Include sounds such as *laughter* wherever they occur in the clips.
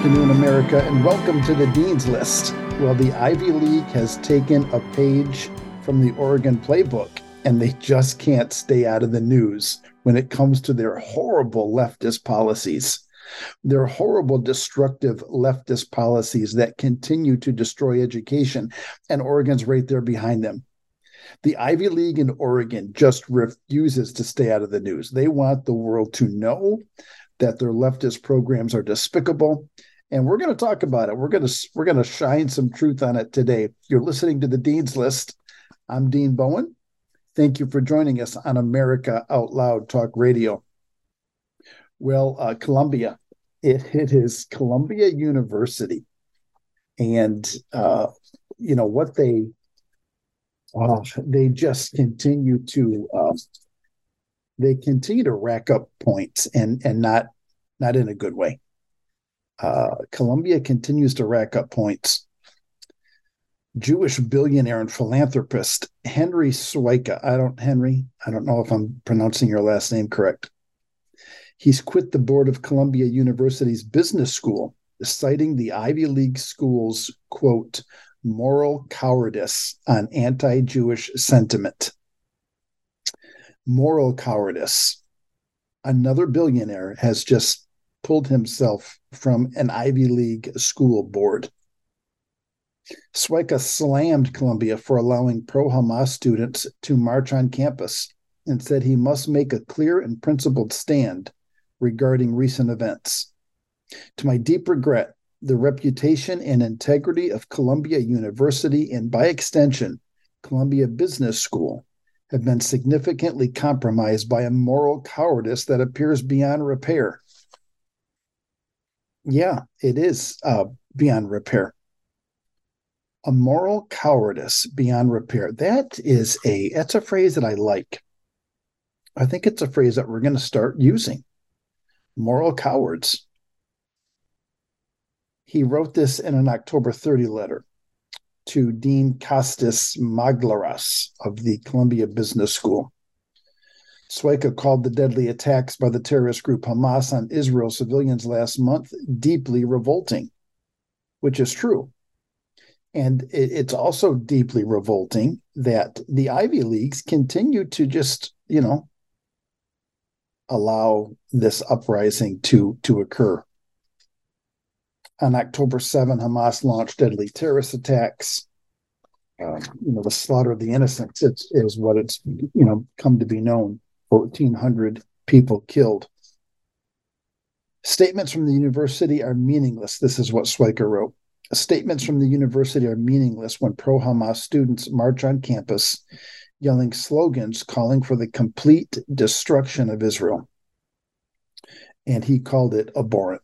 Afternoon, America, and welcome to the Dean's List. Well, the Ivy League has taken a page from the Oregon playbook, and they just can't stay out of the news when it comes to their horrible leftist policies. Their horrible, destructive leftist policies that continue to destroy education, and Oregon's right there behind them. The Ivy League in Oregon just refuses to stay out of the news. They want the world to know that their leftist programs are despicable and we're going to talk about it. We're going to we're going to shine some truth on it today. You're listening to the dean's list. I'm dean bowen. Thank you for joining us on america out loud talk radio. Well uh, columbia it, it is columbia university. And uh, you know what they uh, they just continue to uh, they continue to rack up points and and not not in a good way. Uh, Columbia continues to rack up points. Jewish billionaire and philanthropist Henry Swieca. I don't Henry. I don't know if I'm pronouncing your last name correct. He's quit the board of Columbia University's business school, citing the Ivy League school's quote moral cowardice on anti-Jewish sentiment moral cowardice. Another billionaire has just pulled himself from an Ivy League school board. Swieca slammed Columbia for allowing pro Hamas students to march on campus and said he must make a clear and principled stand regarding recent events. To my deep regret, the reputation and integrity of Columbia University and, by extension, Columbia Business School have been significantly compromised by a moral cowardice that appears beyond repair. Yeah, it is uh, beyond repair. A moral cowardice beyond repair. That is a that's a phrase that I like. I think it's a phrase that we're going to start using. Moral cowards. He wrote this in an October 30 letter to Dean Costas Maglaras of the Columbia Business School. Swieca called the deadly attacks by the terrorist group Hamas on Israel civilians last month deeply revolting, which is true. And it's also deeply revolting that the Ivy Leagues continue to just, you know, allow this uprising to to occur. On October 7, Hamas launched deadly terrorist attacks. Uh, you know, the slaughter of the innocents is what it's, you know, come to be known. 1,400 people killed. Statements from the university are meaningless. This is what Swieca wrote. Statements from the university are meaningless when pro Hamas students march on campus yelling slogans calling for the complete destruction of Israel. And he called it abhorrent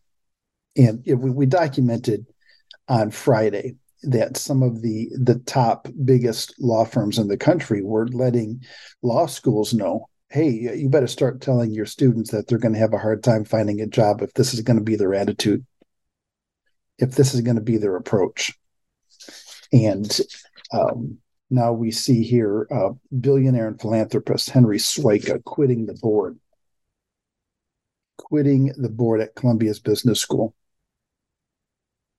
and we documented on Friday that some of the the top biggest law firms in the country were letting law schools know hey you better start telling your students that they're going to have a hard time finding a job if this is going to be their attitude. If this is going to be their approach. And um, now we see here uh, billionaire and philanthropist henry swieca quitting the board. Quitting the board at columbia's business school.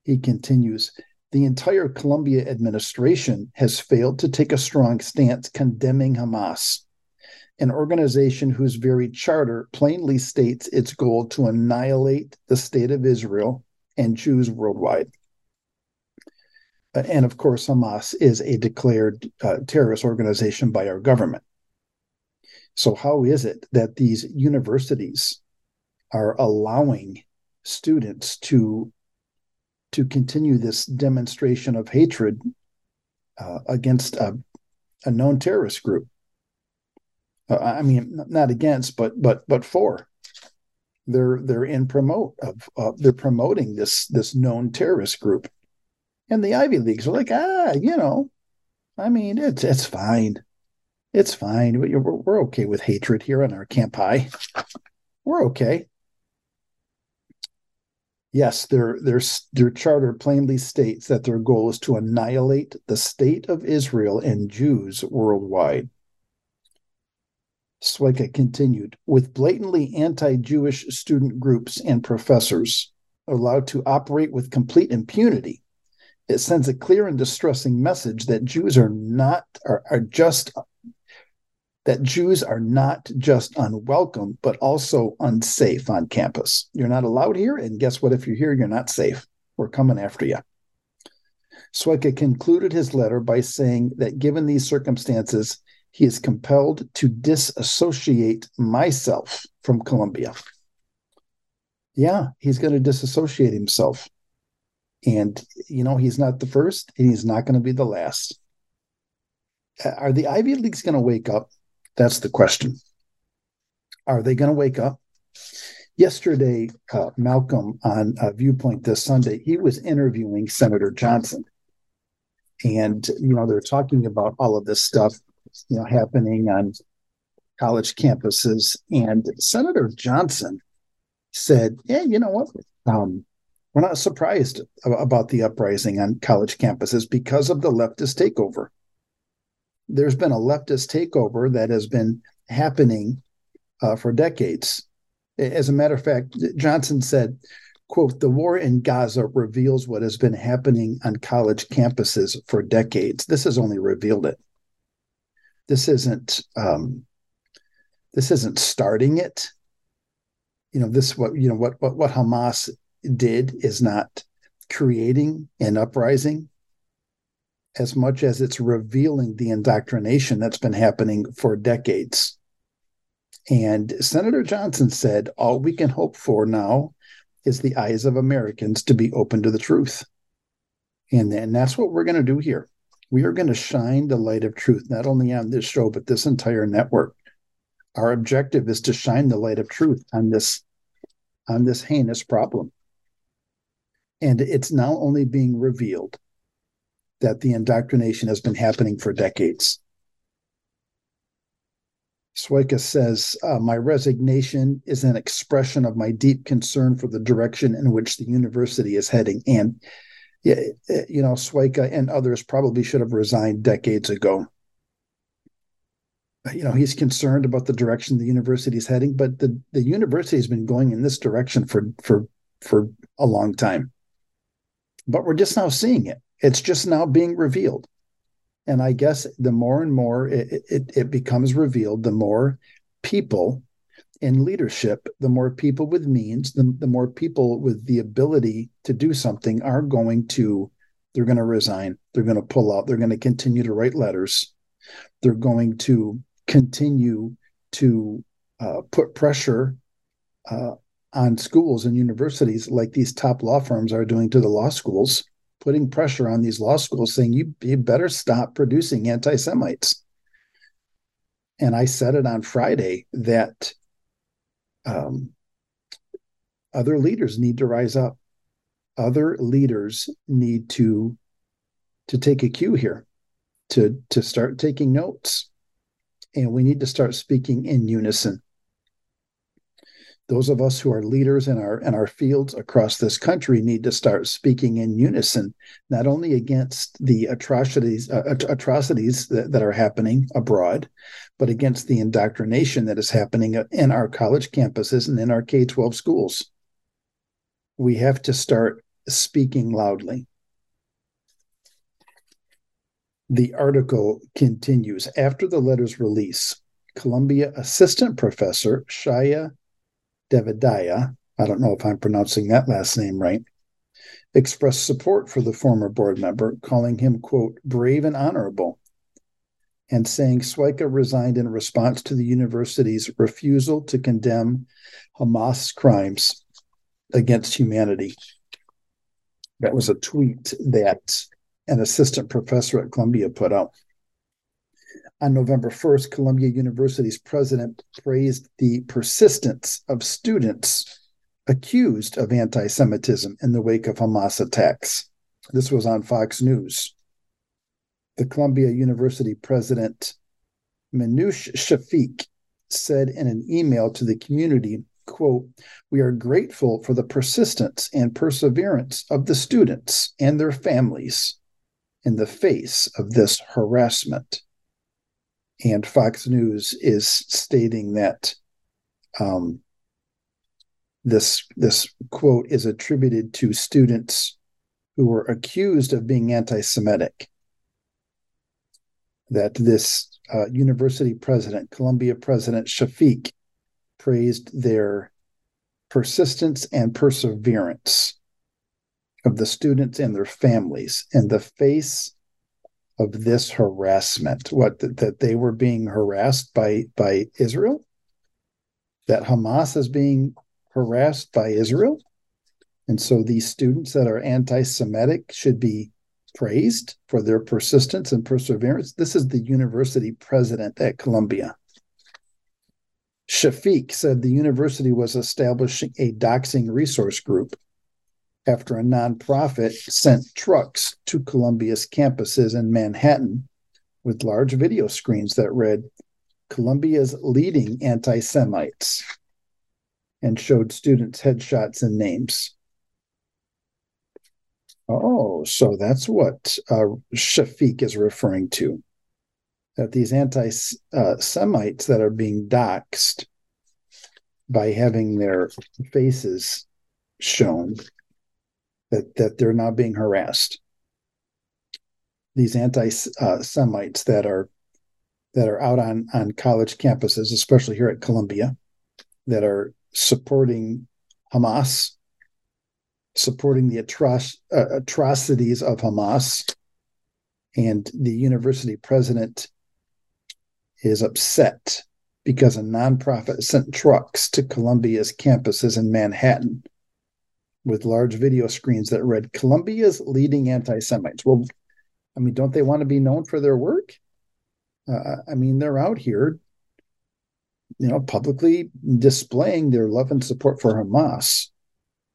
He continues The entire Columbia administration has failed to take a strong stance condemning Hamas, an organization whose very charter plainly states its goal to annihilate the state of Israel and Jews worldwide. Uh, and of course, Hamas is a declared uh, terrorist organization by our government. So, how is it that these universities are allowing students to to continue this demonstration of hatred uh, against a, a, known terrorist group. Uh, I mean, not against, but but but for. They're they're in promote of uh, they're promoting this this known terrorist group, and the Ivy Leagues are like, ah, you know, I mean, it's it's fine, it's fine. We're, we're okay with hatred here on our camp high. We're okay. Yes, their, their, their charter plainly states that their goal is to annihilate the state of Israel and Jews worldwide. Swieca continued with blatantly anti Jewish student groups and professors allowed to operate with complete impunity. It sends a clear and distressing message that Jews are not are, are just that Jews are not just unwelcome, but also unsafe on campus. You're not allowed here, and guess what? If you're here, you're not safe. We're coming after you. Swieca concluded his letter by saying that given these circumstances, he is compelled to disassociate myself from Columbia. Yeah, he's going to disassociate himself. And, you know, he's not the first and he's not going to be the last. Are the Ivy Leagues going to wake up? That's the question. Are they going to wake up? Yesterday, uh, Malcolm on uh, Viewpoint this Sunday, he was interviewing Senator Johnson. And, you know, they're talking about all of this stuff, you know, happening on college campuses. And Senator Johnson said, yeah, you know what? Um, we're not surprised about the uprising on college campuses because of the leftist takeover. There's been a leftist takeover that has been happening uh, for decades. As a matter of fact, Johnson said, quote, the war in Gaza reveals what has been happening on college campuses for decades. This has only revealed it. This isn't um, this isn't starting it. You know, this what you know what what what Hamas did is not creating an uprising as much as it's revealing the indoctrination that's been happening for decades. And Senator Johnson said, all we can hope for now is the eyes of Americans to be open to the truth. And, and that's what we're going to do here. We are going to shine the light of truth, not only on this show, but this entire network. Our objective is to shine the light of truth on this on this heinous problem. And it's now only being revealed that the indoctrination has been happening for decades. Swieca says, uh, My resignation is an expression of my deep concern for the direction in which the university is heading. And, Eh, you know, Swieca and others probably should have resigned decades ago. Uh, you know, he's concerned about the direction the university is heading, but the, the university has been going in this direction for, for, for a long time but we're just now seeing it. It's just now being revealed. And I guess the more and more it, it, it becomes revealed, the more people in leadership, the more people with means, the, the more people with the ability to do something are going to, they're going to resign. They're going to pull out. They're going to continue to write letters. They're going to continue to uh, put pressure uh, on schools and universities like these top law firms are doing to the law schools, putting pressure on these law schools saying you, you better stop producing anti Semites. And I said it on Friday that um, other leaders need to rise up. Other leaders need to to take a cue here, to to start taking notes, and we need to start speaking in unison those of us who are leaders in our in our fields across this country need to start speaking in unison not only against the atrocities uh, atrocities that, that are happening abroad but against the indoctrination that is happening in our college campuses and in our K-12 schools. We have to start speaking loudly. The article continues. After the letter's release Columbia assistant professor Shaya Devidaya, I don't know if I'm pronouncing that last name right, expressed support for the former board member, calling him, quote, brave and honorable, and saying Swieca resigned in response to the university's refusal to condemn Hamas crimes against humanity. That was a tweet that an assistant professor at Columbia put out. On November 1st, Columbia University's president praised the persistence of students accused of anti Semitism in the wake of Hamas attacks. This was on Fox News. The Columbia University president, Minouche Shafik, said in an email to the community, quote, we are grateful for the persistence and perseverance of the students and their families in the face of this harassment and Fox News is stating that um, this this quote is attributed to students who were accused of being anti-Semitic. That this uh, university president, Columbia president Shafik, praised their persistence and perseverance of the students and their families in the face of this harassment. What that, they were being harassed by by Israel? That Hamas is being harassed by Israel? And so these students that are anti Semitic should be praised for their persistence and perseverance. This is the university president at Columbia. Shafik said the university was establishing a doxing resource group after a nonprofit sent trucks to Columbia's campuses in Manhattan with large video screens that read Columbia's leading anti Semites and showed students headshots and names. Oh, so that's what uh, Shafik is referring to. That these anti Semites that are being doxxed by having their faces shown, that, that they're not being harassed. These anti Semites that are that are out on, on college campuses, especially here at Columbia, that are supporting Hamas supporting the uh, atrocities of Hamas. And the university president is upset because a nonprofit sent trucks to Columbia's campuses in Manhattan with large video screens that read Columbia's leading anti Semites. Well, I mean, don't they want to be known for their work? Uh, I mean, they're out here, you know, publicly displaying their love and support for Hamas.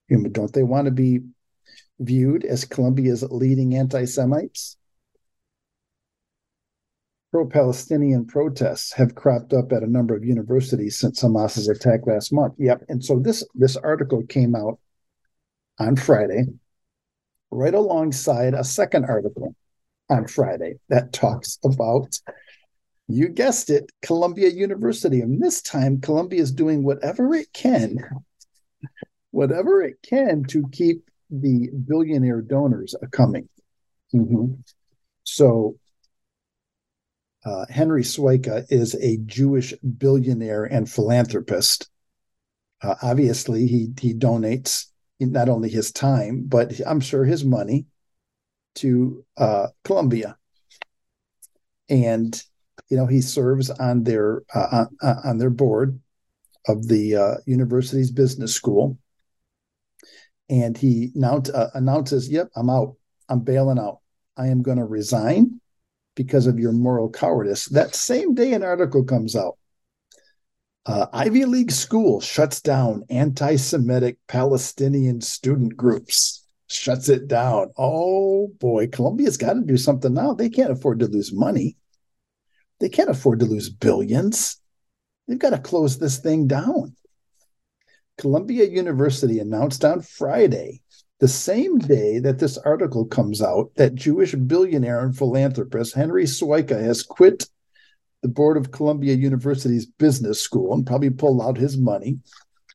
You know, don't they want to be viewed as Columbia's leading anti Semites? Pro Palestinian protests have cropped up at a number of universities since Hamas's attack last month. Yep. And so this, this article came out on Friday, right alongside a second article on Friday that talks about, you guessed it, Columbia University. And this time, Columbia is doing whatever it can whatever it can to keep the billionaire donors coming. Mm-hmm. So uh, Henry Swieca is a Jewish billionaire and philanthropist. Uh, obviously, he he donates not only his time, but I'm sure his money to uh, Columbia, and you know he serves on their uh, on, on their board of the uh, university's business school and he now uh, announces, "Yep, I'm out. I'm bailing out. I am going to resign because of your moral cowardice." That same day, an article comes out. Uh, Ivy League school shuts down anti-Semitic Palestinian student groups. Shuts it down. Oh boy, Columbia's got to do something now. They can't afford to lose money. They can't afford to lose billions. They've got to close this thing down. Columbia University announced on Friday, the same day that this article comes out, that Jewish billionaire and philanthropist Henry Swieca has quit the board of Columbia University's business school and probably pulled out his money.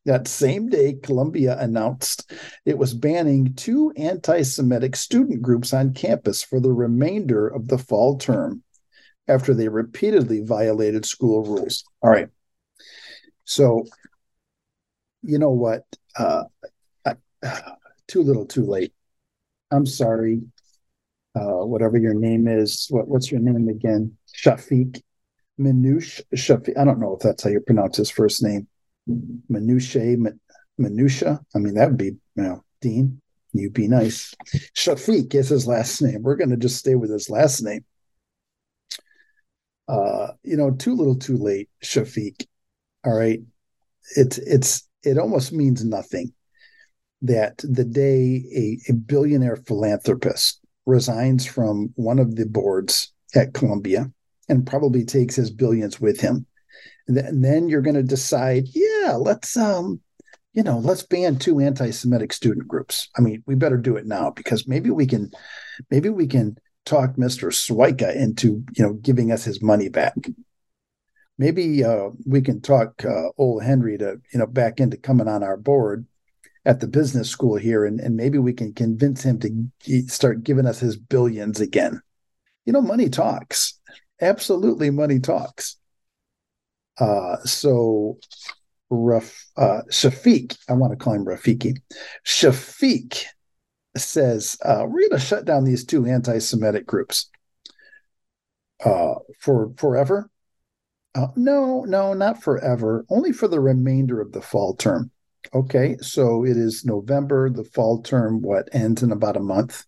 That same day, Columbia announced it was banning two anti Semitic student groups on campus for the remainder of the fall term after they repeatedly violated school rules. All right. So you know what? Uh, I, *sighs* too little, too late. I'm sorry. Uh, whatever your name is, what, what's your name again? Shafik Minouche Shafik. I don't know if that's how you pronounce his first name. Minusha, Minusha. I mean, that would be, you know, Dean. You be nice. Shafik is his last name. We're going to just stay with his last name. Uh, you know, too little, too late, Shafik. All right. It's it's it almost means nothing that the day a, a billionaire philanthropist resigns from one of the boards at Columbia and probably takes his billions with him. And, th- and then you're going to decide, yeah, let's um, you know, let's ban two anti-Semitic student groups. I mean, we better do it now because maybe we can, maybe we can talk Mr. Swieca into, you know, giving us his money back. maybe uh, we can talk uh, old Henry to you know back into coming on our board at the business school here, and, and maybe we can convince him to start giving us his billions again. You know, money talks. Absolutely, money talks. Uh, so, Raf, uh, Shafik, I want to call him Rafiki. Shafik says uh, we're going to shut down these two anti-Semitic groups uh, for forever. Uh, no, no, not forever. Only for the remainder of the fall term. Okay, so it is November. The fall term, what ends in about a month.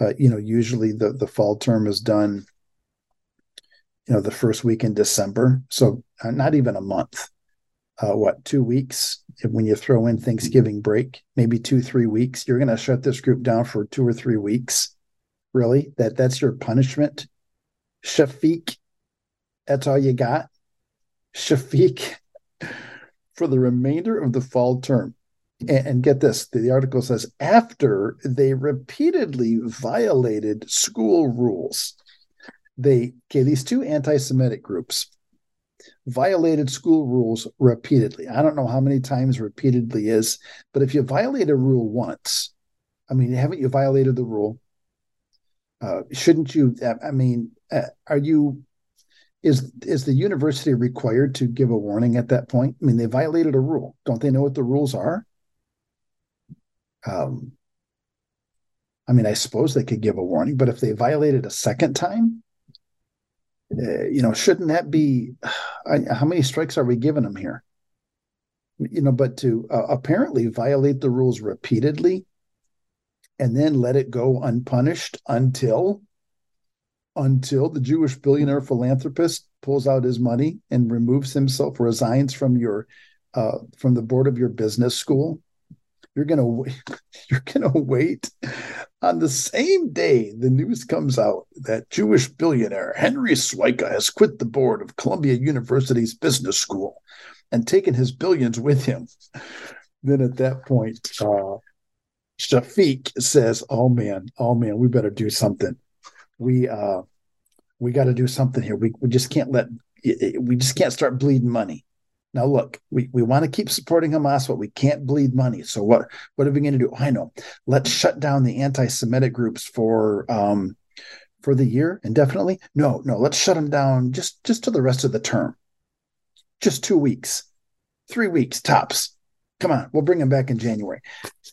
Uh, you know, usually the the fall term is done. You know, the first week in December, so uh, not even a month. Uh, what two weeks? When you throw in Thanksgiving break, maybe two three weeks. You're going to shut this group down for two or three weeks. Really? That that's your punishment, Shafik. That's all you got, Shafik *laughs* for the remainder of the fall term. And, and get this the article says after they repeatedly violated school rules, they, okay, these two anti Semitic groups violated school rules repeatedly. I don't know how many times repeatedly is, but if you violate a rule once, I mean, haven't you violated the rule? Uh, shouldn't you? I mean, uh, are you is is the university required to give a warning at that point? I mean, they violated a rule. Don't they know what the rules are? Um, I mean, I suppose they could give a warning, but if they violated a second time, uh, you know, shouldn't that be? Uh, how many strikes are we giving them here? You know, but to uh, apparently violate the rules repeatedly and then let it go unpunished until until the Jewish billionaire philanthropist pulls out his money and removes himself, resigns from your uh, from the board of your business school. You're gonna wait, *laughs* you're gonna wait on the same day the news comes out that Jewish billionaire Henry Swieca has quit the board of Columbia University's business school and taken his billions with him. Then at that point, uh, Shafik says, "Oh man, oh man, we better do something." we uh we got to do something here. We we just can't let we just can't start bleeding money. Now look, we, we want to keep supporting Hamas, but we can't bleed money. So what what are we going to do? I know. Let's shut down the anti-Semitic groups for um for the year indefinitely. No, no, let's shut them down just just to the rest of the term. Just two weeks, three weeks tops. Come on, we'll bring them back in January.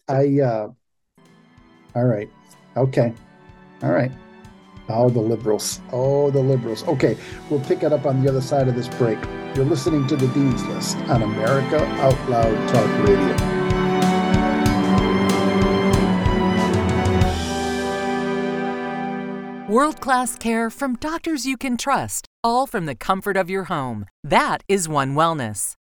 I uh all right. Okay. All right. Oh, the liberals. Oh, the liberals. Okay, we'll pick it up on the other side of this break. You're listening to the Dean's List on America Out Loud Talk Radio. World class care from doctors you can trust, all from the comfort of your home. That is One Wellness.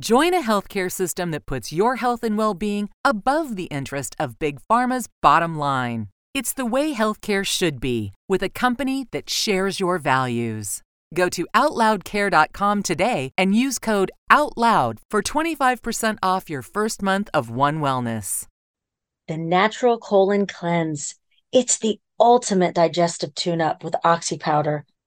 Join a healthcare system that puts your health and well being above the interest of Big Pharma's bottom line. It's the way healthcare should be, with a company that shares your values. Go to OutLoudCare.com today and use code OUTLOUD for 25% off your first month of One Wellness. The Natural Colon Cleanse. It's the ultimate digestive tune up with Oxy Powder.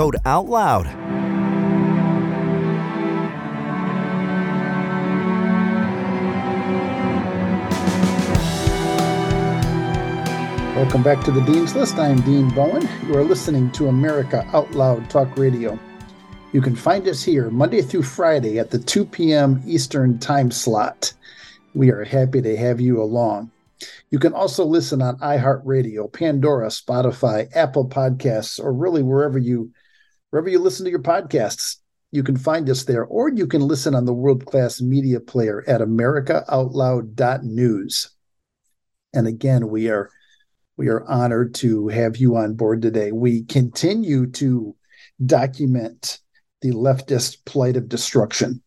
code out loud. Welcome back to the Dean's List. I am Dean Bowen. You are listening to America Out Loud Talk Radio. You can find us here Monday through Friday at the 2 p.m. Eastern time slot. We are happy to have you along. You can also listen on iHeartRadio, Pandora, Spotify, Apple Podcasts, or really wherever you wherever you listen to your podcasts. You can find us there, or you can listen on the world class media player at AmericaOutloud.news. And again, we are we are honored to have you on board today. We continue to document the leftist plight of destruction.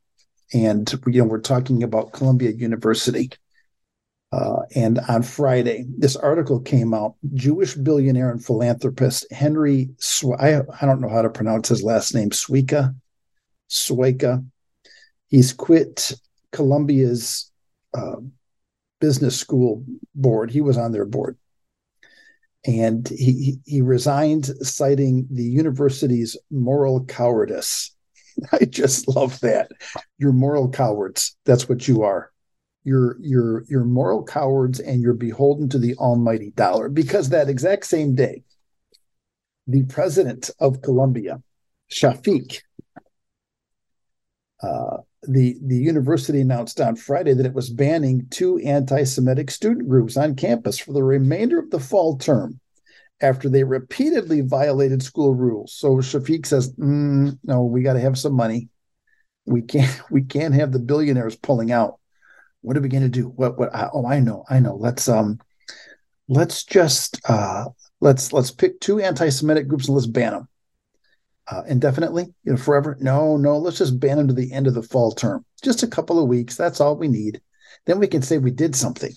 And you know, we're talking about Columbia University. Uh, and on Friday, this article came out. Jewish billionaire and philanthropist Henry, Sw- I, I don't know how to pronounce his last name, Swieca, Swieca. He's quit Columbia's uh, business school board. He was on their board and he he resigned citing the university's moral cowardice *laughs* i just love that you're moral cowards that's what you are you're you're you're moral cowards and you're beholden to the almighty dollar because that exact same day the president of columbia shafik uh, the the university announced on Friday that it was banning two anti-Semitic student groups on campus for the remainder of the fall term after they repeatedly violated school rules. So Shafik says, mm, "No, we got to have some money. We can't *laughs* we can't have the billionaires pulling out. What are we going to do? What what? Oh, I know, I know. Let's um, let's just uh, let's let's pick two anti-Semitic groups and let's ban them." uh, indefinitely, you know, forever. No, no, let's just ban them to the end of the fall term. Just a couple of weeks. That's all we need. Then we can say we did something.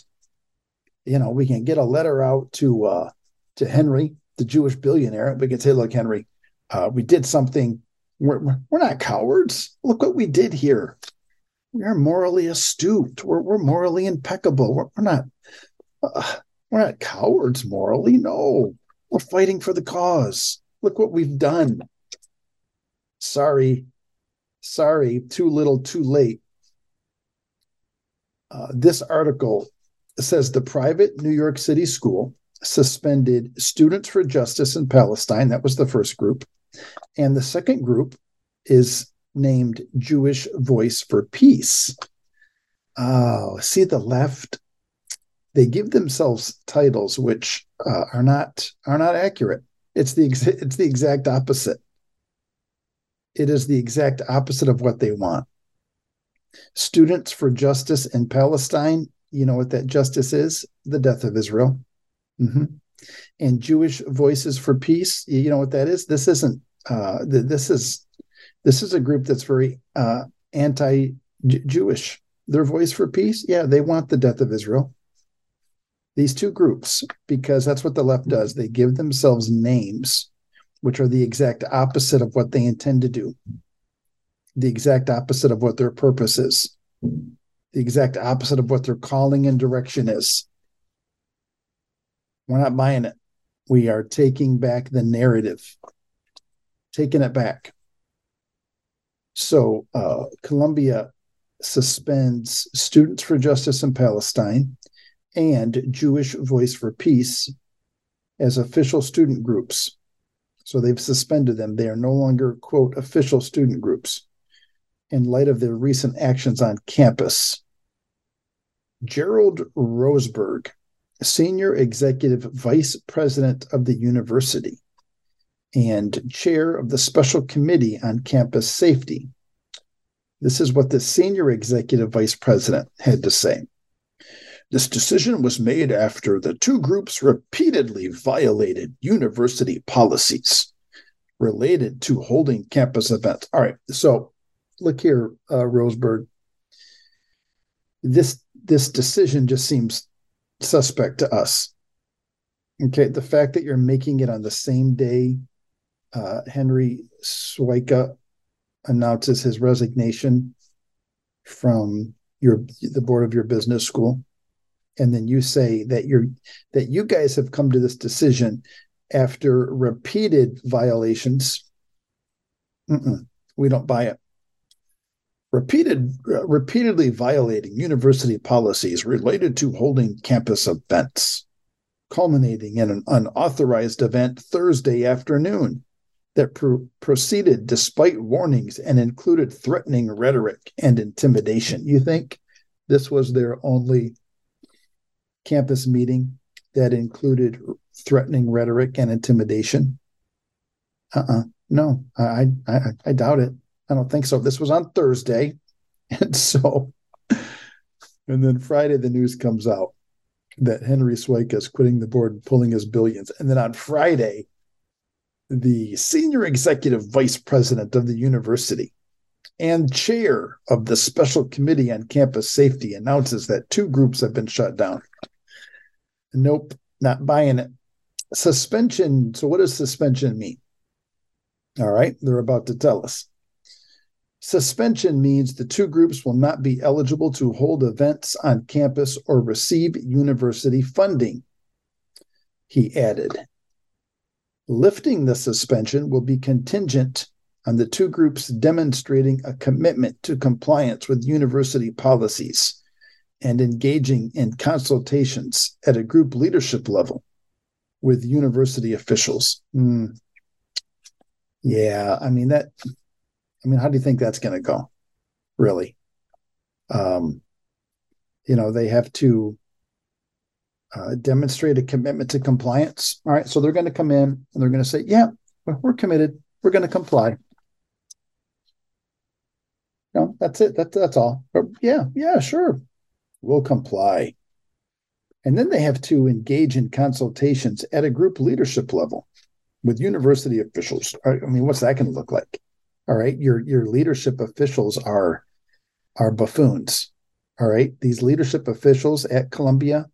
You know, we can get a letter out to uh, to Henry, the Jewish billionaire. We can say, look, Henry, uh, we did something. We're, we're not cowards. Look what we did here. We are morally astute. We're, we're morally impeccable. We're, we're not uh, we're not cowards morally. No, we're fighting for the cause. Look what we've done sorry, sorry, too little, too late. Uh, this article says the private New York City school suspended Students for Justice in Palestine. That was the first group. And the second group is named Jewish Voice for Peace. Oh, see the left, they give themselves titles which uh, are not are not accurate. It's the ex- it's the exact opposite it is the exact opposite of what they want. Students for Justice in Palestine, you know what that justice is? The death of Israel. Mm-hmm. And Jewish Voices for Peace, you know what that is? This isn't. Uh, this is this is a group that's very uh, anti-Jewish. Their voice for peace, yeah, they want the death of Israel. These two groups, because that's what the left does, they give themselves names which are the exact opposite of what they intend to do, the exact opposite of what their purpose is, the exact opposite of what their calling and direction is. We're not buying it. We are taking back the narrative, taking it back. So, uh, Columbia suspends Students for Justice in Palestine and Jewish Voice for Peace as official student groups so they've suspended them. They are no longer, quote, official student groups in light of their recent actions on campus. Gerald Rosberg, Senior Executive Vice President of the university and Chair of the Special Committee on Campus Safety. This is what the Senior Executive Vice President had to say. This decision was made after the two groups repeatedly violated university policies related to holding campus events. All right, so look here, uh, Rosberg. This this decision just seems suspect to us. Okay, the fact that you're making it on the same day uh, Henry Swieca announces his resignation from your the board of your business school. And then you say that you're that you guys have come to this decision after repeated violations. Mm-mm, we don't buy it. Repeated uh, repeatedly violating university policies related to holding campus events culminating in an unauthorized event Thursday afternoon that pro- proceeded despite warnings and included threatening rhetoric and intimidation. You think this was their only campus meeting that included threatening rhetoric and intimidation? Uh-uh. No, I, I I doubt it. I don't think so. This was on Thursday. *laughs* And so and then Friday the news comes out that Henry Swieca is quitting the board and pulling his billions. And then on Friday, the senior executive vice president of the university and chair of the special committee on campus safety announces that two groups have been shut down. Nope, not buying it. Suspension. So, what does suspension mean? All right, they're about to tell us. Suspension means the two groups will not be eligible to hold events on campus or receive university funding. He added, lifting the suspension will be contingent on the two groups demonstrating a commitment to compliance with university policies and engaging in consultations at a group leadership level with university officials. Mm. Yeah, I mean that I mean, how do you think that's going to go? Really? Um, you know, they have to uh, demonstrate a commitment to compliance. All right. So they're going to come in and they're going to say, yeah, we're committed. We're going to comply. No, that's it. That's that's all. But yeah, yeah, sure. We'll comply. And then they have to engage in consultations at a group leadership level with university officials. I mean, what's that going to look like? All right. Your your leadership officials are are buffoons. All right. These leadership officials at Columbia,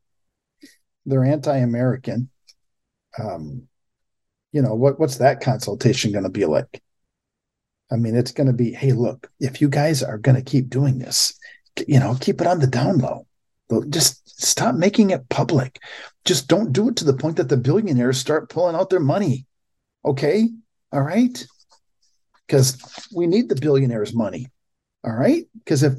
they're anti-American. Um, you know, what what's that consultation going to be like? I mean, it's going to be, hey, look, if you guys are going to keep doing this, you know, keep it on the down low. Just stop making it public. Just don't do it to the point that the billionaires start pulling out their money. Okay. All right because we need the billionaires' money. All right, because if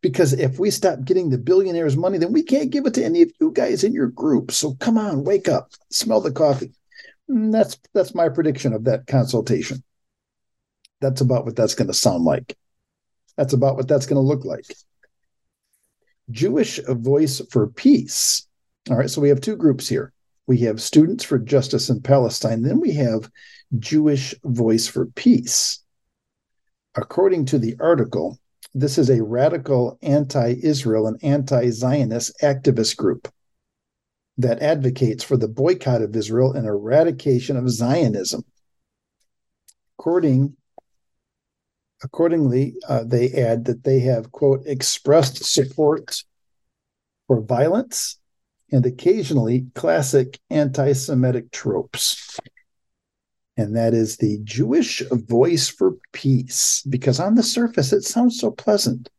because if we stop getting the billionaires' money, then we can't give it to any of you guys in your group. So come on, wake up, smell the coffee. And mm, that's that's my prediction of that consultation. That's about what that's going to sound like. That's about what that's going to look like. Jewish Voice for Peace. All right, so we have two groups here. We have Students for Justice in Palestine. Then we have Jewish Voice for Peace according to the article, this is a radical anti Israel and anti Zionist activist group that advocates for the boycott of Israel and eradication of Zionism. According, accordingly, uh, they add that they have, quote, expressed support for violence and occasionally classic anti Semitic tropes and that is the Jewish Voice for Peace. Because on the surface, it sounds so pleasant.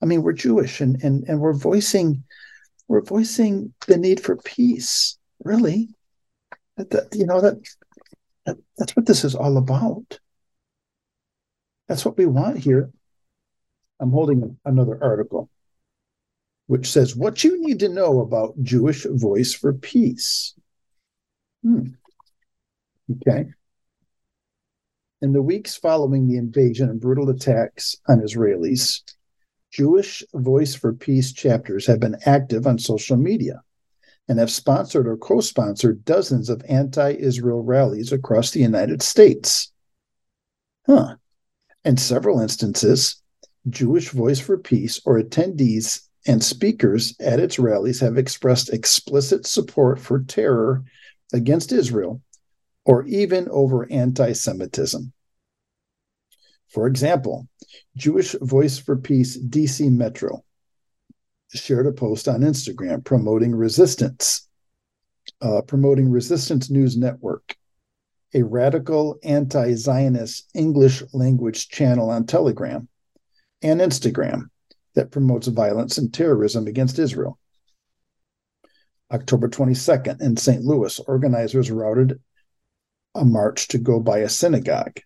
I mean, we're Jewish, and and and we're voicing we're voicing the need for peace. Really, that, that you know that, that that's what this is all about. That's what we want here. I'm holding another article which says what you need to know about Jewish Voice for Peace. Hmm. Okay. In the weeks following the invasion and brutal attacks on Israelis, Jewish Voice for Peace chapters have been active on social media and have sponsored or co sponsored dozens of anti Israel rallies across the United States. Huh. In several instances, Jewish Voice for Peace or attendees and speakers at its rallies have expressed explicit support for terror against Israel or even over anti Semitism. For example, Jewish Voice for Peace DC Metro shared a post on Instagram promoting resistance, uh, promoting Resistance News Network, a radical anti Zionist English language channel on Telegram and Instagram that promotes violence and terrorism against Israel. October 22nd in St. Louis, organizers routed a march to go by a synagogue.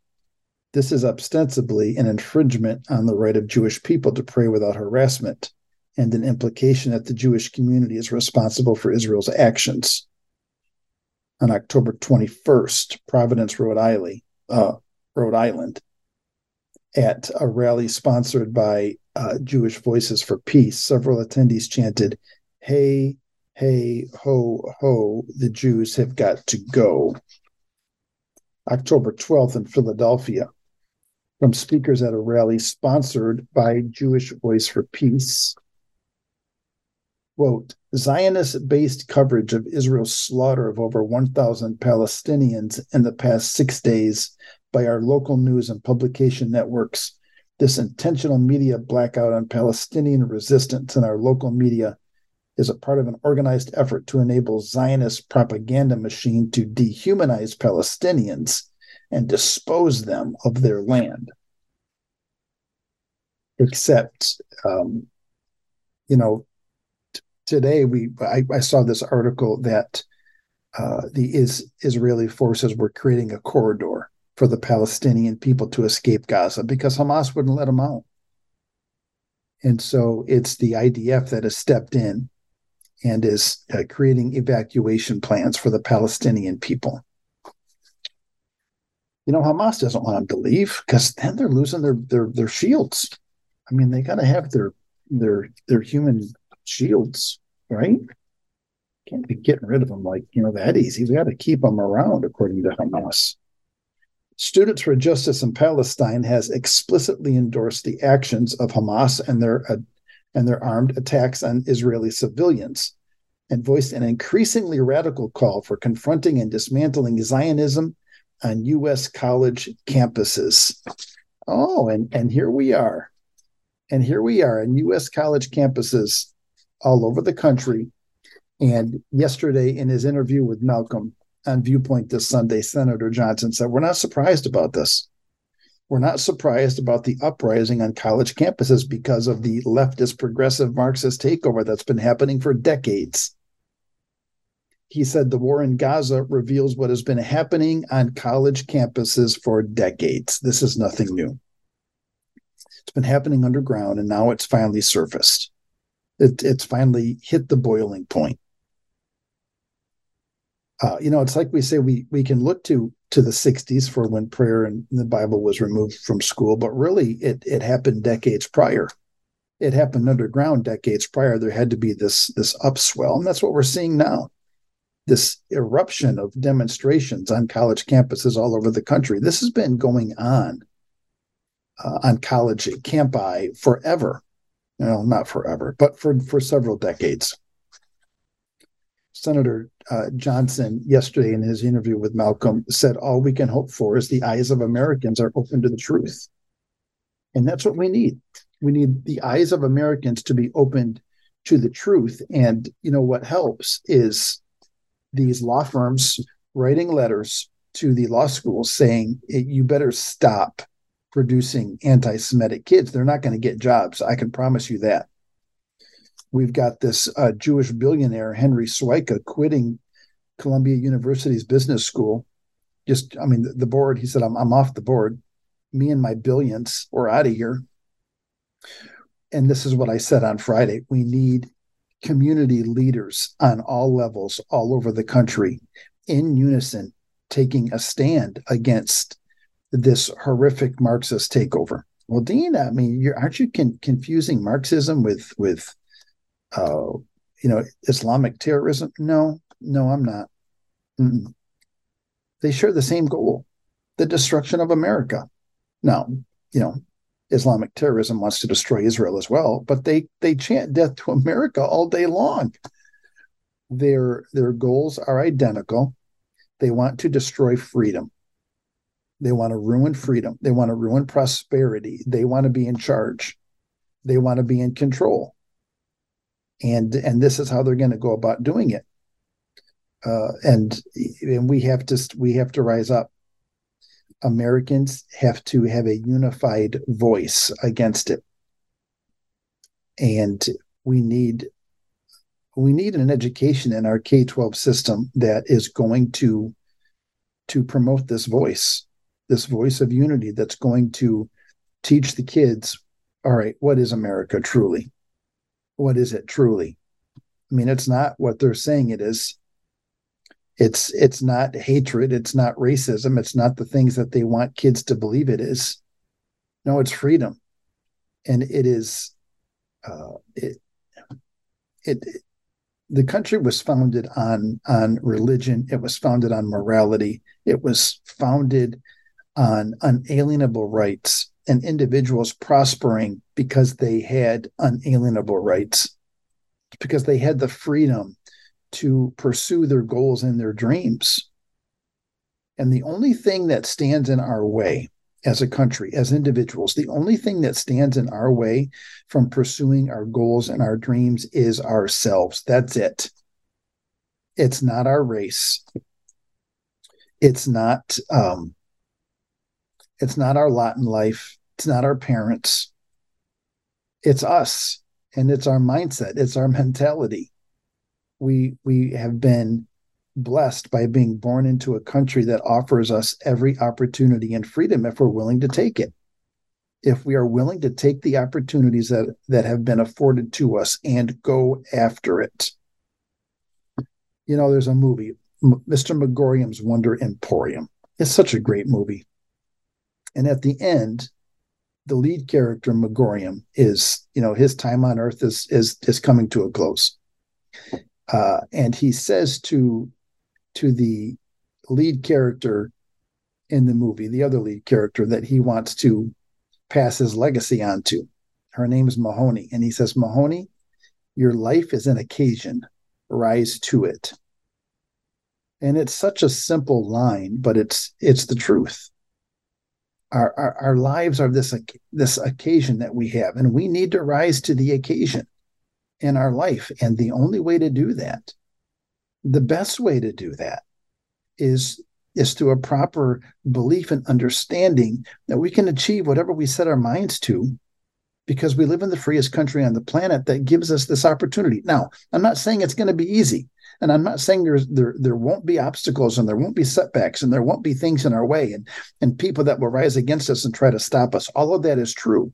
This is ostensibly an infringement on the right of Jewish people to pray without harassment and an implication that the Jewish community is responsible for Israel's actions. on October 21st, Providence, Rhode Island, uh, Rhode Island, at a rally sponsored by uh, Jewish Voices for Peace. Several attendees chanted, "Hey, hey, ho, ho! The Jews have got to go." October 12th in Philadelphia, from speakers at a rally sponsored by Jewish Voice for Peace. Quote, Zionist based coverage of Israel's slaughter of over 1,000 Palestinians in the past six days by our local news and publication networks. This intentional media blackout on Palestinian resistance in our local media is a part of an organized effort to enable Zionist propaganda machine to dehumanize Palestinians and dispose them of their land. Except, um, you know, t- today we I, I, saw this article that uh, the is, Israeli forces were creating a corridor for the Palestinian people to escape Gaza because Hamas wouldn't let them out. And so it's the IDF that has stepped in and is uh, creating evacuation plans for the Palestinian people you know, Hamas doesn't want them to leave because then they're losing their their their shields. I mean, they got to have their their their human shields, right? Can't be getting rid of them like you know that easy. We got to keep them around, according to Hamas. Students for Justice in Palestine has explicitly endorsed the actions of Hamas and their uh, and their armed attacks on Israeli civilians, and voiced an increasingly radical call for confronting and dismantling Zionism on U.S. college campuses. Oh, and, and here we are. And here we are on U.S. college campuses all over the country. And yesterday, in his interview with Malcolm on Viewpoint this Sunday, Senator Johnson said, We're not surprised about this. We're not surprised about the uprising on college campuses because of the leftist progressive Marxist takeover that's been happening for decades he said the war in Gaza reveals what has been happening on college campuses for decades. This is nothing new. It's been happening underground and now it's finally surfaced. It, it's finally hit the boiling point. Uh, you know, it's like we say we we can look to to the 60s for when prayer and the Bible was removed from school, but really it it happened decades prior. It happened underground decades prior. There had to be this this upswell, and that's what we're seeing now this eruption of demonstrations on college campuses all over the country. This has been going on uh, on college campi forever. Know, not forever, but for, for several decades. Senator uh, Johnson, yesterday in his interview with Malcolm, said all we can hope for is the eyes of Americans are open to the truth. And that's what we need. We need the eyes of Americans to be opened to the truth. And, you know, what helps is these law firms writing letters to the law schools saying you better stop producing anti-Semitic kids. They're not going to get jobs. I can promise you that. We've got this uh, Jewish billionaire Henry Swieca quitting Columbia University's business school. Just, I mean, the, the board. He said, "I'm I'm off the board. Me and my billions, we're out of here." And this is what I said on Friday. We need community leaders on all levels all over the country in unison taking a stand against this horrific Marxist takeover. Well, Dean, I mean, aren't you con- confusing Marxism with with uh, you know Islamic terrorism? No, no, I'm not. Mm-mm. They share the same goal: the destruction of America. Now, you know, Islamic terrorism wants to destroy Israel as well, but they they chant death to America all day long. Their their goals are identical. They want to destroy freedom. They want to ruin freedom. They want to ruin prosperity. They want to be in charge. They want to be in control. And and this is how they're going to go about doing it. Uh, and and we have to we have to rise up Americans have to have a unified voice against it. And we need we need an education in our K-12 system that is going to to promote this voice, this voice of unity that's going to teach the kids, all right, what is America truly? What is it truly? I mean, it's not what they're saying it is. It's it's not hatred, it's not racism, it's not the things that they want kids to believe it is. No, it's freedom. And it is uh, it, it the country was founded on on religion it was founded on morality it was founded on unalienable rights and individuals prospering because they had unalienable rights because they had the freedom to pursue their goals and their dreams and the only thing that stands in our way as a country, as individuals, the only thing that stands in our way from pursuing our goals and our dreams is ourselves. That's it. It's not our race. It's not um it's not our lot in life. It's not our parents. It's us and it's our mindset. It's our mentality. We we have been blessed by being born into a country that offers us every opportunity and freedom if we're willing to take it. If we are willing to take the opportunities that, that have been afforded to us and go after it. You know, there's a movie, Mr. Magorium's Wonder Emporium. It's such a great movie. And at the end, the lead character, Magorium, is, you know, his time on earth is is is coming to a close. Uh, and he says to to the lead character in the movie, the other lead character that he wants to pass his legacy on to. Her name is Mahoney. And he says, Mahoney, your life is an occasion. Rise to it. And it's such a simple line, but it's it's the truth. Our, our, our lives are this this occasion that we have, and we need to rise to the occasion in our life. And the only way to do that the best way to do that is is through a proper belief and understanding that we can achieve whatever we set our minds to because we live in the freest country on the planet that gives us this opportunity. Now, I'm not saying it's going to be easy, and I'm not saying there's there there won't be obstacles and there won't be setbacks and there won't be things in our way and and people that will rise against us and try to stop us. All of that is true.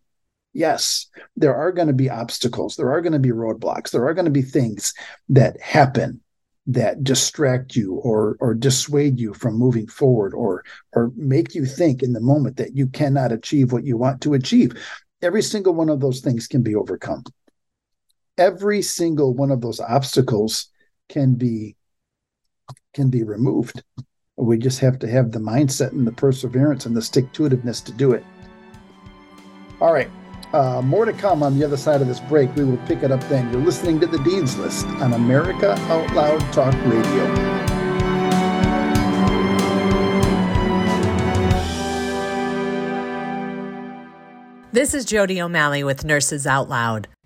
Yes, there are going to be obstacles, there are going to be roadblocks, there are going to be things that happen that distract you or or dissuade you from moving forward or or make you think in the moment that you cannot achieve what you want to achieve every single one of those things can be overcome every single one of those obstacles can be can be removed we just have to have the mindset and the perseverance and the stick to itiveness to do it all right uh, more to come on the other side of this break. We will pick it up then. You're listening to the Dean's List on America Out Loud Talk Radio. This is Jody O'Malley with Nurses Out Loud.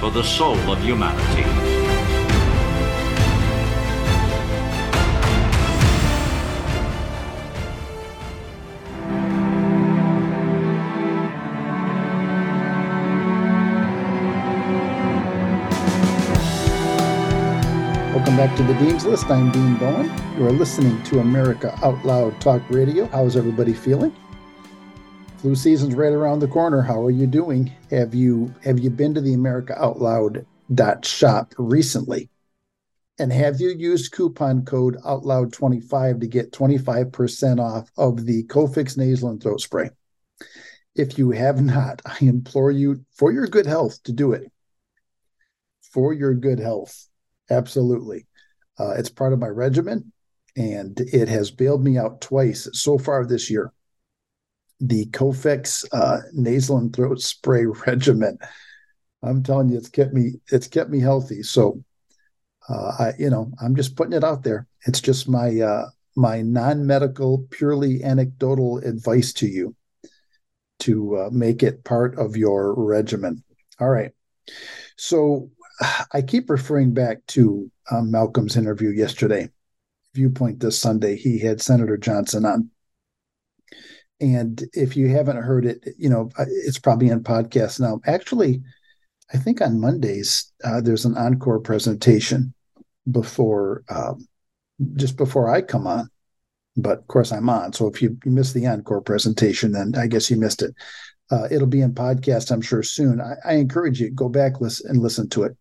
for the soul of humanity. Welcome back to the Dean's List. I'm Dean Bowen. You are listening to America Out Loud Talk Radio. How's everybody feeling? Flu season's right around the corner. How are you doing? Have you have you been to the America Out Loud dot shop recently? And have you used coupon code OUTLOUD25 to get 25% off of the Cofix nasal and throat spray? If you have not, I implore you for your good health to do it. For your good health. Absolutely. Uh, it's part of my regimen and it has bailed me out twice so far this year. The Cofix uh, nasal and throat spray *laughs* regimen. I'm telling you, it's kept me it's kept me healthy. So, uh, I you know I'm just putting it out there. It's just my uh, my non medical, purely anecdotal advice to you to uh, make it part of your regimen. All right. So *sighs* I keep referring back to um, Malcolm's interview yesterday, Viewpoint this Sunday. He had Senator Johnson on. And if you haven't heard it, you know, it's probably in podcast now. Actually, I think on Mondays, uh, there's an encore presentation before, um, just before I come on. But of course, I'm on. So if you, you missed the encore presentation, then I guess you missed it. Uh, it'll be in podcast, I'm sure, soon. I, I encourage you go back listen, and listen to it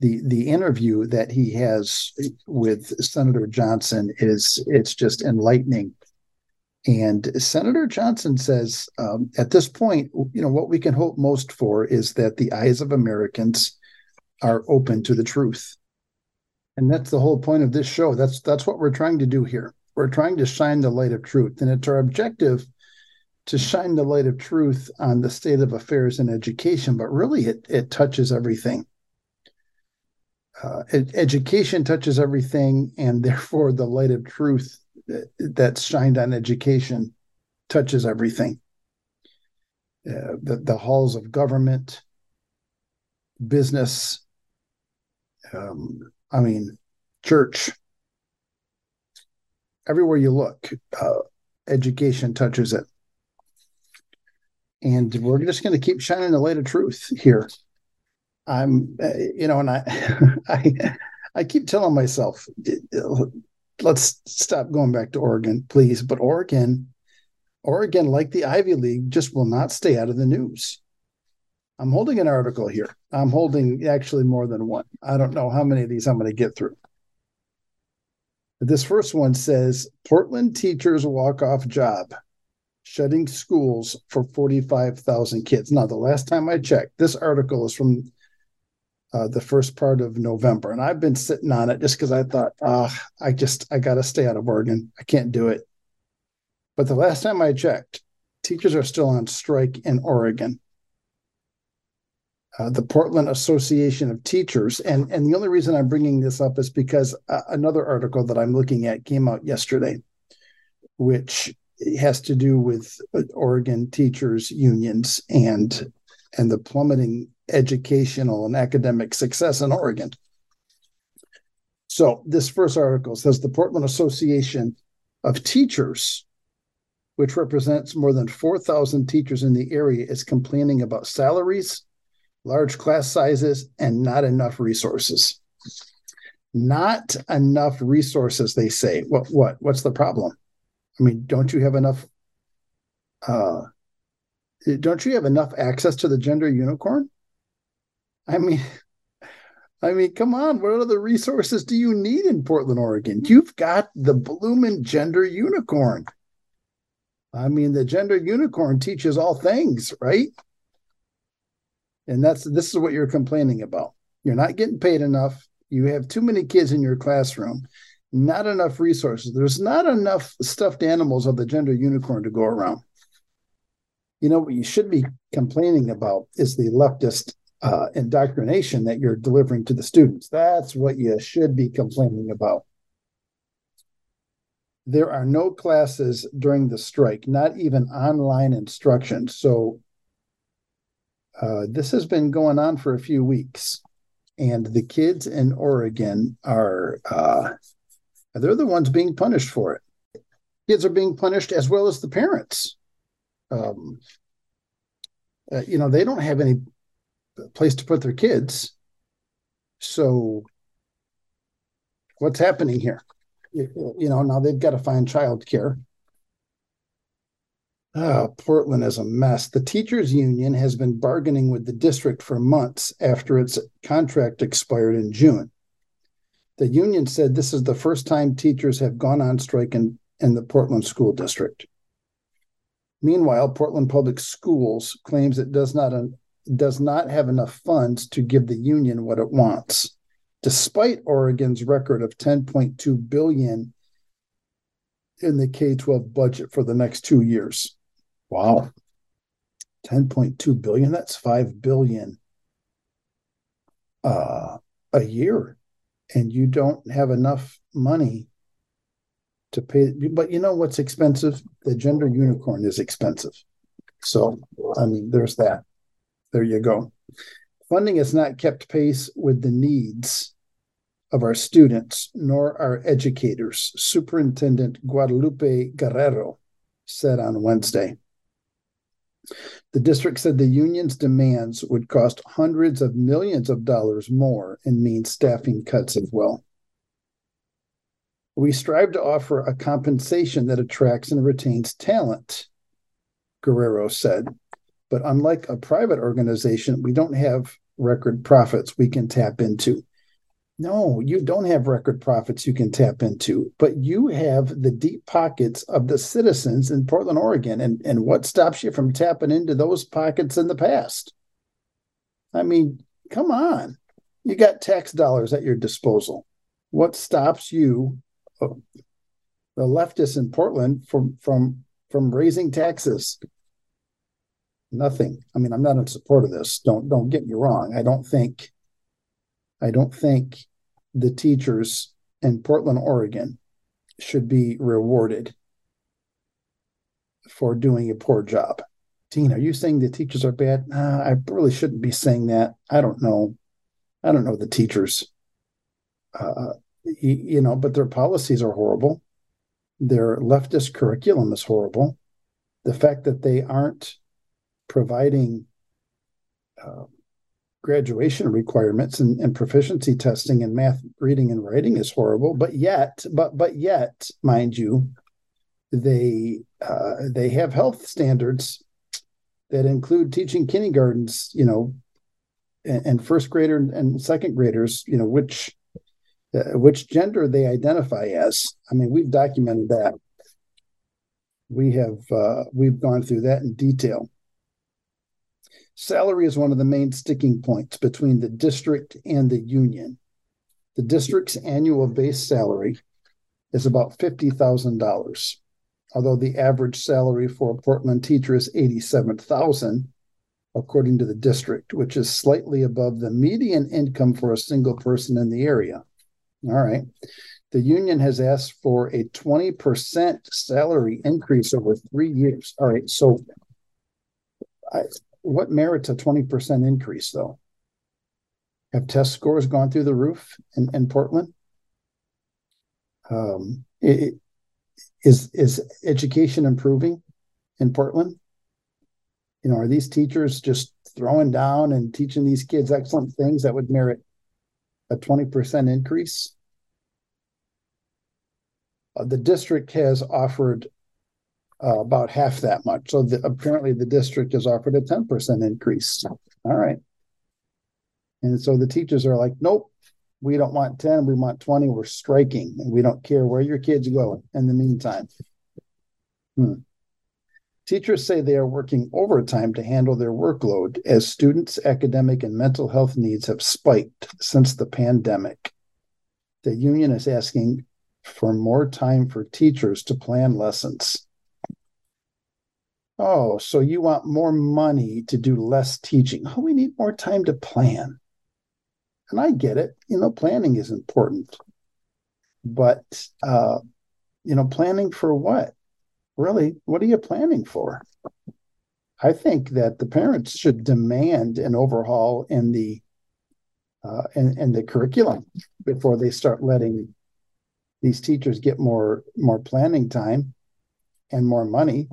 the the interview that he has with Senator Johnson is it's just enlightening. And Senator Johnson says um, at this point, you know, what we can hope most for is that the eyes of Americans are open to the truth. And that's the whole point of this show. That's that's what we're trying to do here. We're trying to shine the light of truth. And it's our objective to shine the light of truth on the state of affairs in education, but really it it touches everything uh, ed- education touches everything, and *laughs* therefore the light of truth that's shined on education touches everything. Uh, the, the halls of government, business, um, I mean, church, everywhere you look, uh, education touches it. And we're just going to keep shining the light of truth here. I'm, uh, you know, and I, *laughs* I, I keep telling myself, let's stop going back to Oregon, please. But Oregon, Oregon, like the Ivy League, just will not stay out of the news. I'm holding an article here. I'm holding actually more than one. I don't know how many of these I'm going to get through. This first one says Portland teachers walk off job, shutting schools for 45,000 kids. Now, the last time I checked, this article is from uh, the first part of November, and I've been sitting on it just because I thought, ah, I just I got to stay out of Oregon. I can't do it. But the last time I checked, teachers are still on strike in Oregon. Uh, the Portland Association of Teachers, and and the only reason I'm bringing this up is because uh, another article that I'm looking at came out yesterday, which has to do with uh, Oregon teachers unions and and the plummeting educational and academic success in Oregon. So, this first article says the Portland Association of Teachers, which represents more than 4,000 teachers in the area, is complaining about salaries, large class sizes, and not enough resources. Not enough resources, they say. What? What? What's the problem? I mean, don't you have enough? Uh, don't you have enough access to the gender unicorn? I mean, I mean, come on. What other resources do you need in Portland, Oregon? You've got the blooming gender unicorn. I mean, the gender unicorn teaches all things, right? And that's this is what you're complaining about. You're not getting paid enough. You have too many kids in your classroom, not enough resources. There's not enough stuffed animals of the gender unicorn to go around. You know what you should be complaining about is the leftist uh, indoctrination that you're delivering to the students. That's what you should be complaining about. There are no classes during the strike, not even online instruction. So, Uh, this has been going on for a few weeks, and the kids in Oregon are uh, they're the ones being punished for it. Kids are being punished as well as the parents. Um, uh, you know, they don't have any place to put their kids. So, what's happening here? You, know, now they've got to find childcare. Oh, Portland is a mess. The teachers union has been bargaining with the district for months after its contract expired in June. The union said this is the first time teachers have gone on strike in, in the Portland school district. Meanwhile, Portland Public Schools claims it does not does not have enough funds to give the union what it wants, despite Oregon's record of 10.2 billion in the K-12 budget for the next 2 years. Wow. 10.2 billion, that's 5 billion uh, a year. And you don't have enough money to pay. But you know what's expensive? The gender unicorn is expensive. So, I mean, there's that. There you go. Funding has not kept pace with the needs of our students nor our educators, Superintendent Guadalupe Guerrero said on Wednesday. The district said the union's demands would cost hundreds of millions of dollars more and mean staffing cuts as well. We strive to offer a compensation that attracts and retains talent, Guerrero said. But unlike a private organization, we don't have record profits we can tap into. No, you don't have record profits you can tap into, but you have the deep pockets of the citizens in Portland, Oregon. And, and what stops you from tapping into those pockets in the past? I mean, come on. You got tax dollars at your disposal. What stops you, uh, the leftists in Portland, from from from raising taxes? Nothing. I mean, I'm not in support of this. Don't don't get me wrong. I don't think I don't think the teachers in Portland, Oregon should be rewarded for doing a poor job. Dean, are you saying the teachers are bad? I really shouldn't be saying that. I don't know. I don't know the teachers. Uh, you, you know, but their policies are horrible. Their leftist curriculum is horrible. The fact that they aren't providing uh, graduation requirements and, and proficiency testing in math, reading, and writing is horrible. But yet, but but yet, mind you, they uh, they have health standards that include teaching kindergartens, you know, and, and first grader and second graders, you know, which uh, which gender they identify as. I mean, we've documented that. We have uh, we've gone through that in detail. Salary is one of the main sticking points between the district and the union. The district's annual base salary is about $50,000, although the average salary for a Portland teacher is 87,000 according to the district, which is slightly above the median income for a single person in the area. All right. The union has asked for a 20% salary increase over three years. All right. So I, what merits a 20% increase though? Have test scores gone through the roof in, in Portland? Um, it, is is education improving in Portland? You know, are these teachers just throwing down and teaching these kids excellent things that would merit a 20% increase? Uh, the district has offered uh, about half that much. So the, apparently the district has offered a 10% increase. All right. And so the teachers are like, nope, we don't want 10, we want 20, we're striking, and we don't care where your kids go in the meantime. Hmm. Teachers say they are working overtime to handle their workload as students' academic and mental health needs have spiked since the pandemic. The union is asking for more time for teachers to plan lessons. Oh, so you want more money to do less teaching. Oh, we need more time to plan. And I get it. You know, planning is important. But, uh, you know, planning for what? Really, what are you planning for? I think that the parents should demand an overhaul in the uh, in, in the curriculum before they start letting these teachers get more more planning time and more money.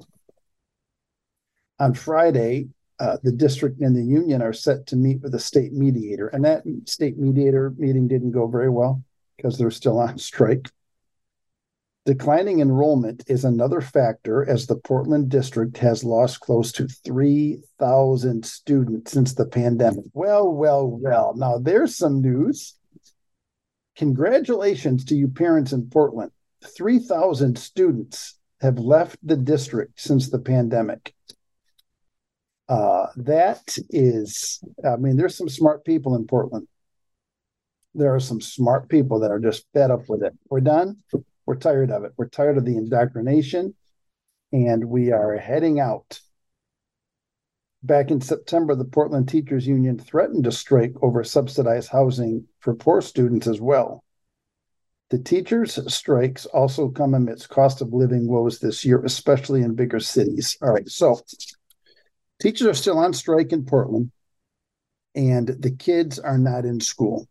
On Friday, uh, the district and the union are set to meet with a state mediator, and that state mediator meeting didn't go very well because they're still on *laughs* strike. Declining enrollment is another factor as the Portland district has lost close to 3,000 students since the pandemic. Well, well, well. Now there's some news. Congratulations to you parents in Portland. 3,000 students have left the district since the pandemic. Uh, that is, I mean, there's some smart people in Portland. There are some smart people that are just fed up with it. We're done. We're tired of it. We're tired of the indoctrination, and we are heading out. Back in September, the Portland Teachers Union threatened to strike over subsidized housing for poor students as well. The teachers' strikes also come amidst cost of living woes this year, especially in bigger cities. All right, so teachers are still on strike in Portland, and the kids are not in school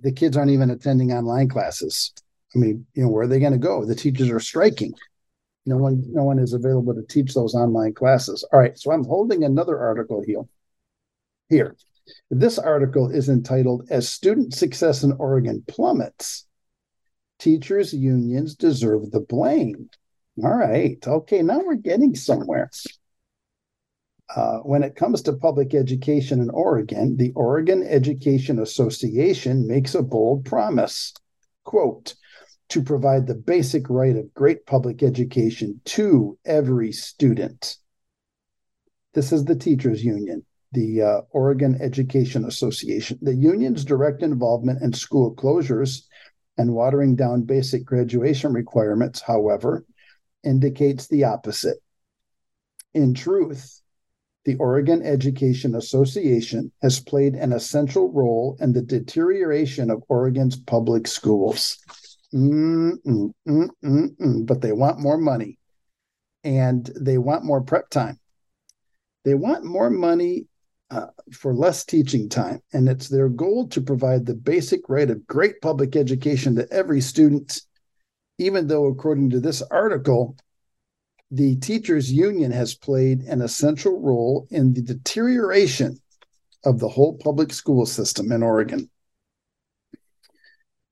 the kids aren't even attending online classes. I mean, you know, where are they going to go? The teachers are striking. No one, no one is available to teach those online classes. All right, so I'm holding another article here. Here, this article is entitled "As Student Success in Oregon Plummets, Teachers Unions Deserve the Blame." All right, okay, now we're getting somewhere. Uh, when it comes to public education in Oregon, the Oregon Education Association makes a bold promise quote, to provide the basic right of great public education to every student. This is the teachers union, the uh, Oregon Education Association. The union's direct involvement in school closures and watering down basic graduation requirements, however, indicates the opposite. In truth, the Oregon Education Association has played an essential role in the deterioration of Oregon's public schools. Mm-mm, mm-mm, but they want more money and they want more prep time. They want more money uh, for less teaching time. And it's their goal to provide the basic right of great public education to every student, even though, according to this article, the teachers union has played an essential role in the deterioration of the whole public school system in Oregon.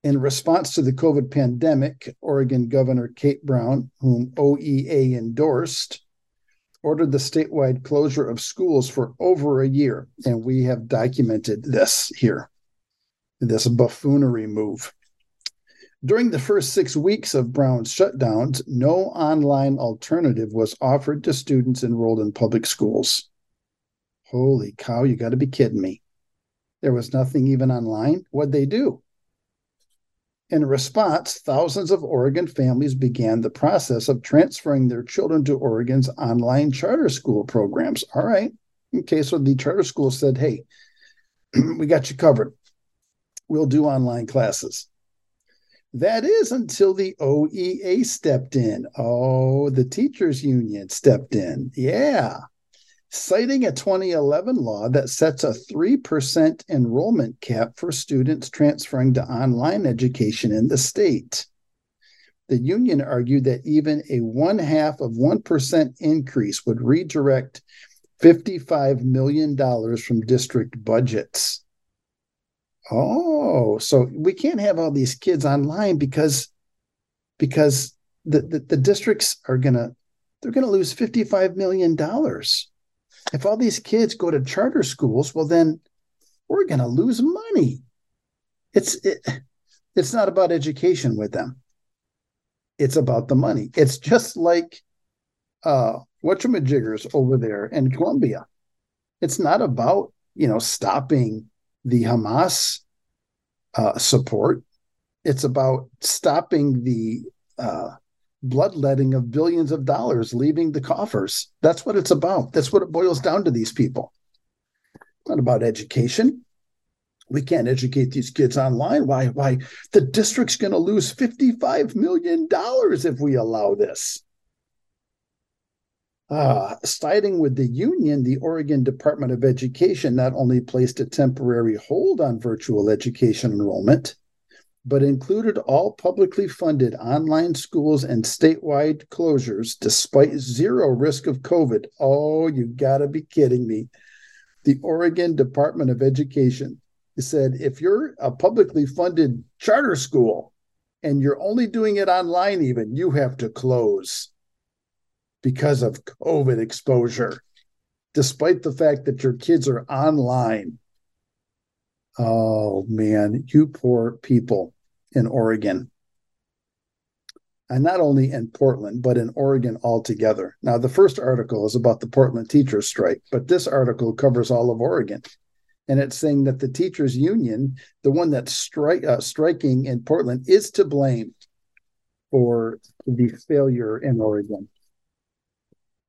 In response to the COVID pandemic, Oregon Governor Kate Brown, whom OEA endorsed, ordered the statewide closure of schools for over a year. And we have documented this here, this buffoonery move. During the first six weeks of Brown's shutdowns, no online alternative was offered to students enrolled in public schools. Holy cow, you got to be kidding me. There was nothing even online. What'd they do? In response, thousands of Oregon families began the process of transferring their children to Oregon's online charter school programs. All right. Okay, so the charter school said, hey, *clears throat* we got you covered. We'll do online classes. That is until the OEA stepped in. Oh, the teachers union stepped in. Yeah. Citing a 2011 law that sets a 3% enrollment cap for students transferring to online education in the state. The union argued that even a one half of 1% increase would redirect $55 million from district budgets. Oh, so we can't have all these kids online because because the, the, the districts are gonna they're gonna lose $55 million. If all these kids go to charter schools, well then we're gonna lose money. It's it, it's not about education with them. It's about the money. It's just like uh whatchamajiggers over there in Columbia. It's not about, you know, stopping the Hamas uh, support. It's about stopping the uh, bloodletting of billions of dollars leaving the coffers. That's what it's about. That's what it boils down to these people. It's not about education. We can't educate these kids online. Why? Why? The district's going to lose $55 million if we allow this. Uh, siding with the union, the Oregon Department of Education not only placed a temporary hold on virtual education enrollment, but included all publicly funded online schools and statewide closures despite zero risk of COVID. Oh, you gotta be kidding me. The Oregon Department of Education said if you're a publicly funded charter school and you're only doing it online, even, you have to close because of COVID exposure, despite the fact that your kids are online. Oh man, you poor people in Oregon. And not only in Portland, but in Oregon altogether. Now, the first article is about the Portland teachers' strike, but this article covers all of Oregon. And it's saying that the teachers' union, the one that's stri- uh, striking in Portland, is to blame for the failure in Oregon.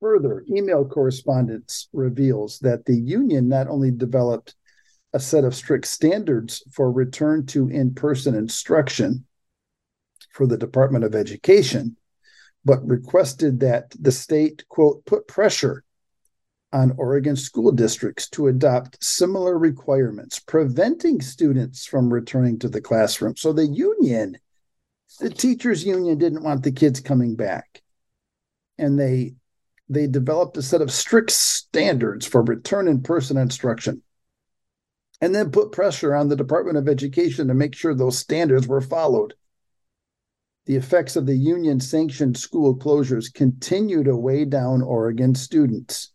Further, email correspondence reveals that the union not only developed a set of strict standards for return to in person instruction for the Department of Education, but requested that the state, quote, put pressure on Oregon school districts to adopt similar requirements, preventing students from returning to the classroom. So the union, the teachers' union, didn't want the kids coming back. And they they developed a set of strict standards for return in person instruction and then put pressure on the Department of Education to make sure those standards were followed. The effects of the union sanctioned school closures continue to weigh down Oregon students.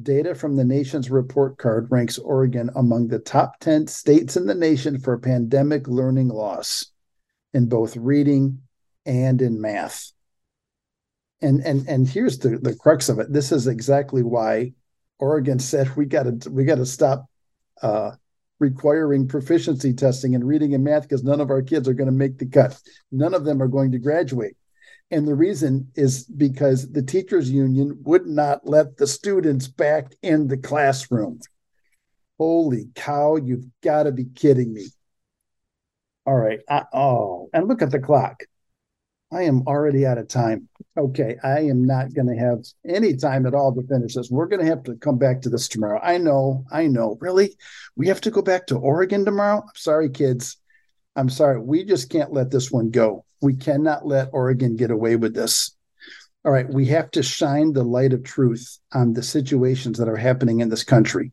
Data from the nation's report card ranks Oregon among the top 10 states in the nation for pandemic learning loss in both reading and in math and and and here's the the crux of it. This is exactly why Oregon said we got to we got to stop uh, requiring proficiency testing in reading and math because none of our kids are going to make the cut. None of them are going to graduate. And the reason is because the teachers union would not let the students back in the classroom. Holy cow, you've got to be kidding me. All right. I, oh, and look at the clock. I am already out of time. Okay, I am not going to have any time at all to finish this. We're going to have to come back to this tomorrow. I know, I know. Really? We have to go back to Oregon tomorrow? I'm sorry, kids. I'm sorry. We just can't let this one go. We cannot let Oregon get away with this. All right, we have to shine the light of truth on the situations that are happening in this country.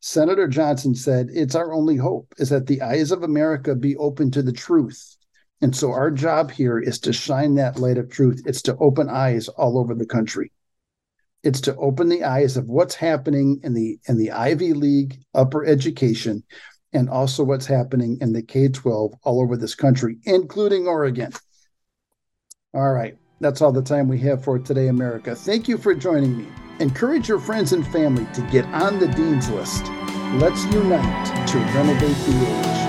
Senator Johnson said, It's our only hope is that the eyes of America be open to the truth and so our job here is to shine that light of truth. It's to open eyes all over the country. It's to open the eyes of what's happening in the in the Ivy League upper education and also what's happening in the K-12 all over this country, including Oregon. All right. That's all the time we have for today, America. Thank you for joining me. Encourage your friends and family to get on the Dean's List. Let's unite to renovate the age.